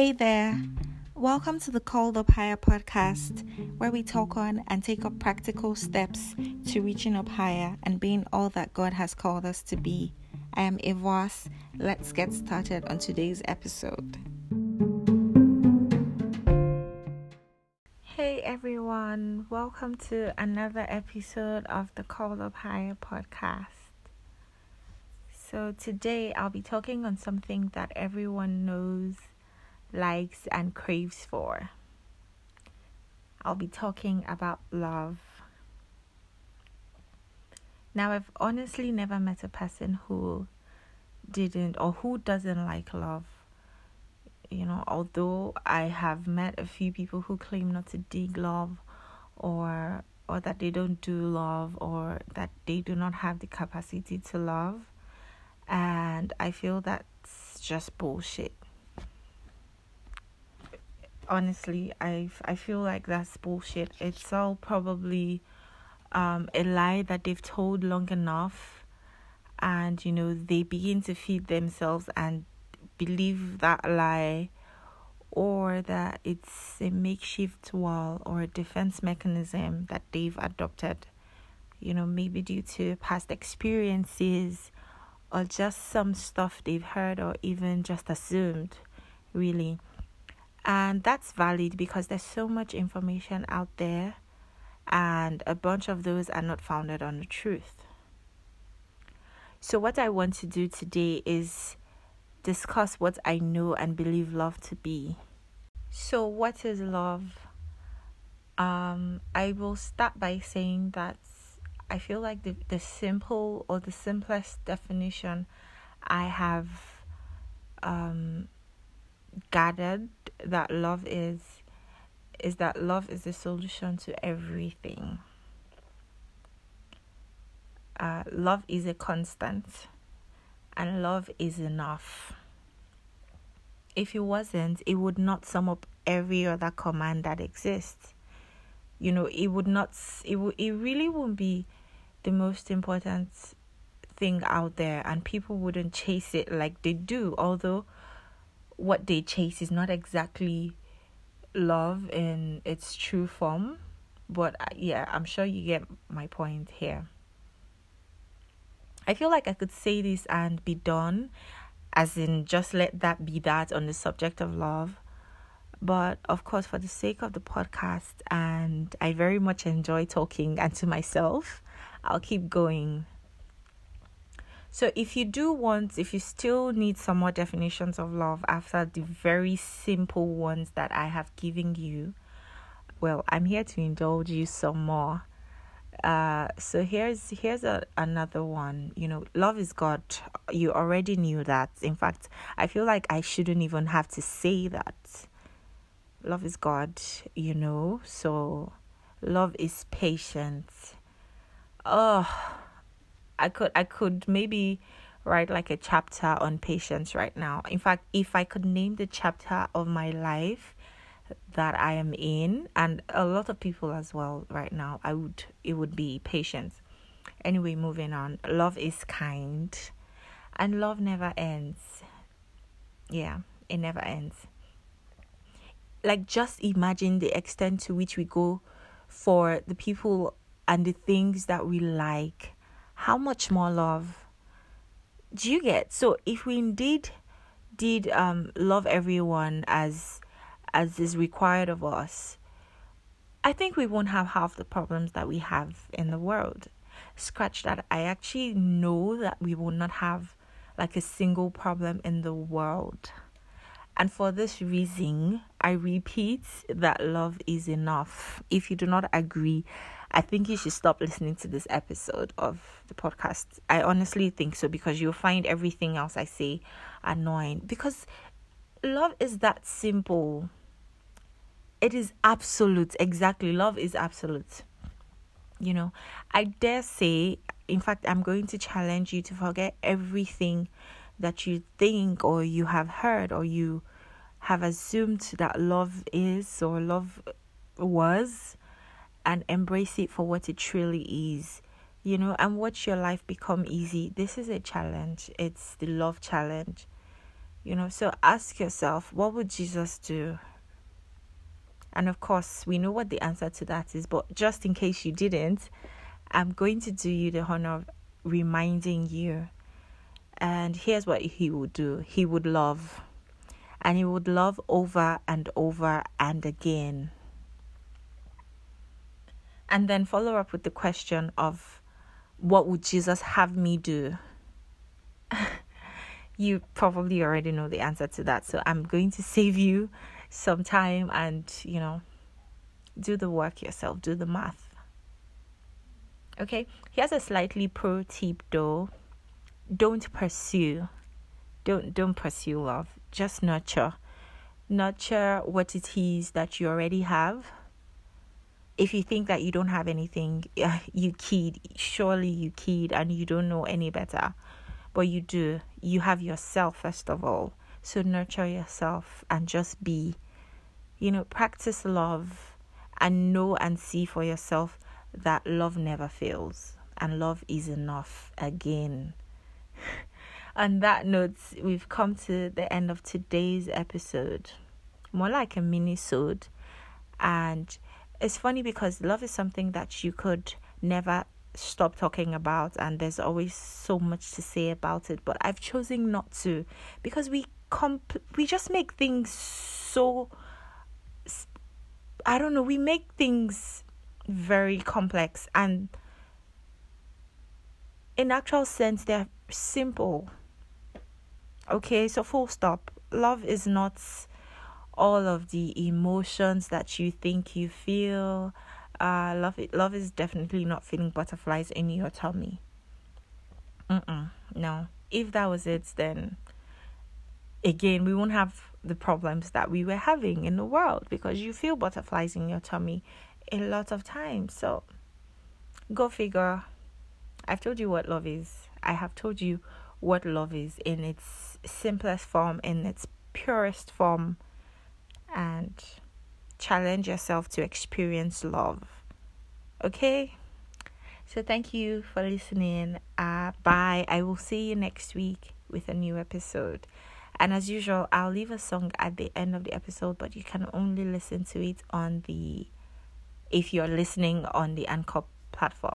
Hey there. Welcome to the Called Up Higher podcast, where we talk on and take up practical steps to reaching up higher and being all that God has called us to be. I am Evas. Let's get started on today's episode. Hey everyone, welcome to another episode of the Called Up Higher podcast. So, today I'll be talking on something that everyone knows likes, and craves for. I'll be talking about love. Now, I've honestly never met a person who didn't or who doesn't like love. You know, although I have met a few people who claim not to dig love or or that they don't do love or that they do not have the capacity to love. And I feel that's just bullshit honestly i i feel like that's bullshit. It's all probably um, a lie that they've told long enough and you know they begin to feed themselves and believe that lie or that it's a makeshift wall or a defense mechanism that they've adopted you know maybe due to past experiences or just some stuff they've heard or even just assumed really and that's valid because there's so much information out there and a bunch of those are not founded on the truth. So, what I want to do today is discuss what I know and believe love to be. So, what is love? Um, I will start by saying that I feel like the, the simple or the simplest definition I have um, gathered that love is is that love is the solution to everything. Uh, love is a constant, and love is enough. If it wasn't, it would not sum up every other command that exists. You know, it would not. It would. It really wouldn't be the most important thing out there, and people wouldn't chase it like they do. Although what they chase is not exactly love in its true form but uh, yeah i'm sure you get my point here. I feel like i could say this and be done as in just let that be that on the subject of love. But of course for the sake of the podcast and i very much enjoy talking and to myself i'll keep going so if you do want, if you still need some more definitions of love after the very simple ones that I have given you, well, I'm here to indulge you some more. Uh, so here's here's a, another one. You know, love is God. You already knew that. In fact, I feel like I shouldn't even have to say that. Love is God. You know, so love is patient. Oh I could I could maybe write like a chapter on patience right now. In fact, if I could name the chapter of my life that I am in and a lot of people as well right now, I would it would be patience. Anyway, moving on. Love is kind and love never ends. Yeah, it never ends. Like just imagine the extent to which we go for the people and the things that we like how much more love do you get? So if we indeed did um love everyone as as is required of us, I think we won't have half the problems that we have in the world. Scratch that. I actually know that we will not have like a single problem in the world. And for this reason, I repeat that love is enough. If you do not agree, I think you should stop listening to this episode of the podcast. I honestly think so because you'll find everything else I say annoying. Because love is that simple. It is absolute. Exactly. Love is absolute. You know, I dare say, in fact, I'm going to challenge you to forget everything that you think or you have heard or you have assumed that love is or love was and embrace it for what it truly is you know and watch your life become easy this is a challenge it's the love challenge You know, so ask yourself, what would Jesus do? And of course, we know what the answer to that is, but just in case you didn't, I'm going to do you the honor of reminding you. And here's what he would do he would love, and he would love over and over and again. And then follow up with the question of what would Jesus have me do? you probably already know the answer to that. So I'm going to save you some time and, you know, do the work yourself, do the math. Okay, here's a slightly pro tip though. Don't pursue. Don't don't pursue love. Just nurture. Nurture what it is that you already have. If you think that you don't have anything, uh, you kid. Surely you kid and you don't know any better but you do. You have yourself, first of all. So nurture yourself and just be, you know, practice love and know and see for yourself that love never fails and love is enough again. On that note, we've come to the end of today's episode. More like a mini sode. And it's funny because love is something that you could never stop talking about and there's always so much to say about it but I've chosen not to because we comp- we just make things so I don't know we make things very complex and in actual sense they're simple. Okay so full stop. Love is not all of the emotions that you think you feel. Uh love it love is definitely not feeling butterflies in your tummy. Mm-mm, no. If that was it then again we won't have the problems that we were having in the world because you feel butterflies in your tummy a lot of times so go figure. I've told you what love is. I have told you what love is in its simplest form in its purest form and challenge yourself to experience love. Okay? So thank you for listening. Uh bye. I will see you next week with a new episode. And as usual, I'll leave a song at the end of the episode, but you can only listen to it on the if you're listening on the Anchor platform.